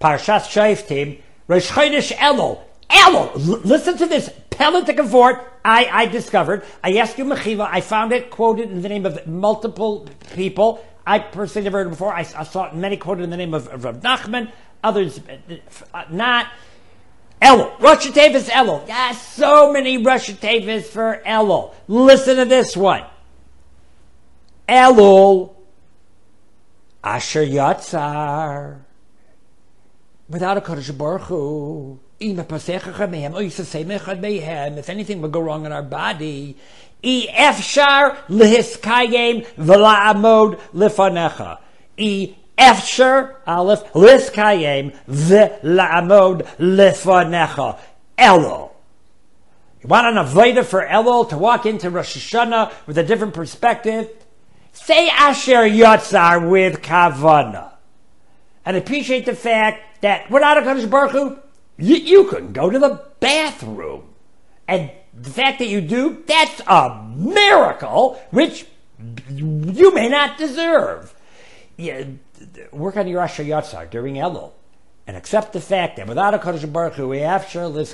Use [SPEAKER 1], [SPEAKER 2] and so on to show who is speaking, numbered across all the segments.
[SPEAKER 1] Parshas Shoftim, Rosh Chodesh Elul. Elul! Listen to this. Pelitic of I, I discovered. I asked you Mechiva. I found it quoted in the name of multiple people. I personally never heard it before. I, I saw it many quoted in the name of, of Rav Nachman, others uh, not. Elul. Rosh Tevis Elul. Yeah, so many Rosh Tevis for Elul. Listen to this one. Elul. Asher Yatzar. Without a Kodesh Baruch Hu. If anything would go wrong in our body, E efshar lihiskayim v'la'amod lifanecha. E efshar aleph lihiskayim v'la'amod lifanecha. Elul. You want an avodah for Elul to walk into Rosh Hashanah with a different perspective? Say Asher Yotzar with Kavana. And appreciate the fact that without a Kodesh Baruch Hu, you, you go to the bathroom. And the fact that you do, that's a miracle, which you may not deserve. Yeah, work on your Asher Yatzar during Elul. And accept the fact that without a Kodesh Baruch Hu, we after eh,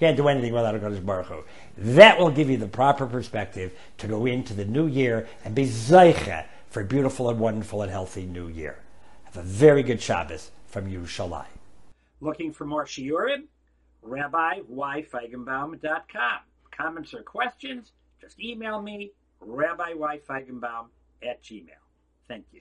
[SPEAKER 1] can't do anything without a Kodesh Baruch Hu. That will give you the proper perspective to go into the new year and be zeicha for a beautiful and wonderful and healthy new year. Have a very good Shabbos from Yerushalayim.
[SPEAKER 2] Looking for more shiurim? RabbiYFeigenbaum.com. Comments or questions? Just email me, RabbiYFeigenbaum at gmail. Thank you.